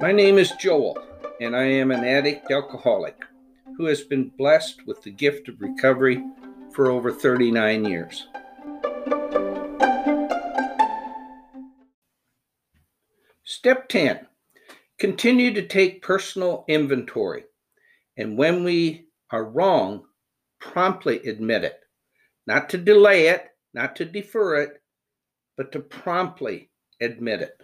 My name is Joel, and I am an addict alcoholic who has been blessed with the gift of recovery for over 39 years. Step 10 Continue to take personal inventory, and when we are wrong, promptly admit it. Not to delay it, not to defer it, but to promptly admit it.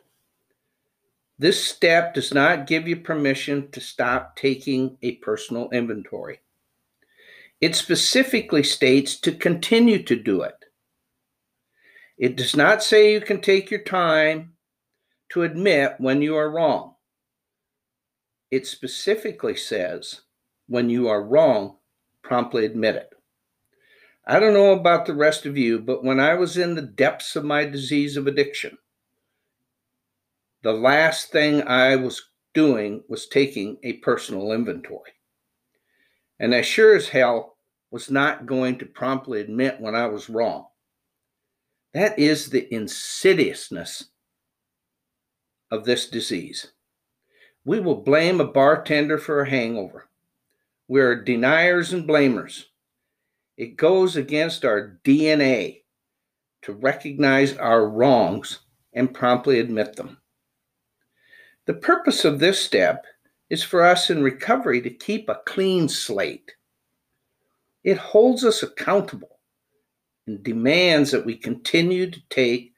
This step does not give you permission to stop taking a personal inventory. It specifically states to continue to do it. It does not say you can take your time to admit when you are wrong. It specifically says when you are wrong, promptly admit it. I don't know about the rest of you, but when I was in the depths of my disease of addiction, the last thing I was doing was taking a personal inventory. And I sure as hell was not going to promptly admit when I was wrong. That is the insidiousness of this disease. We will blame a bartender for a hangover. We are deniers and blamers. It goes against our DNA to recognize our wrongs and promptly admit them. The purpose of this step is for us in recovery to keep a clean slate. It holds us accountable and demands that we continue to take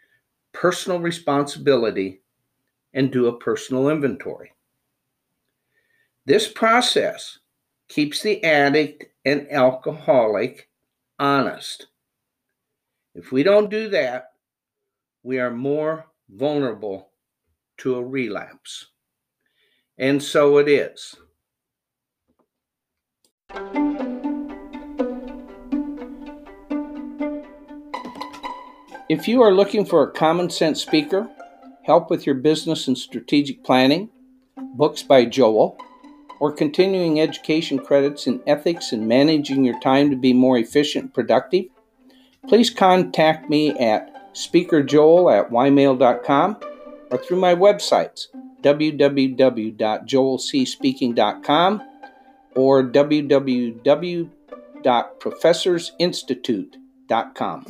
personal responsibility and do a personal inventory. This process keeps the addict and alcoholic honest. If we don't do that, we are more vulnerable to a relapse. And so it is. If you are looking for a common sense speaker, help with your business and strategic planning, books by Joel, or continuing education credits in ethics and managing your time to be more efficient and productive, please contact me at speakerjoel at ymail.com or through my websites www.joelcspeaking.com or www.professorsinstitute.com.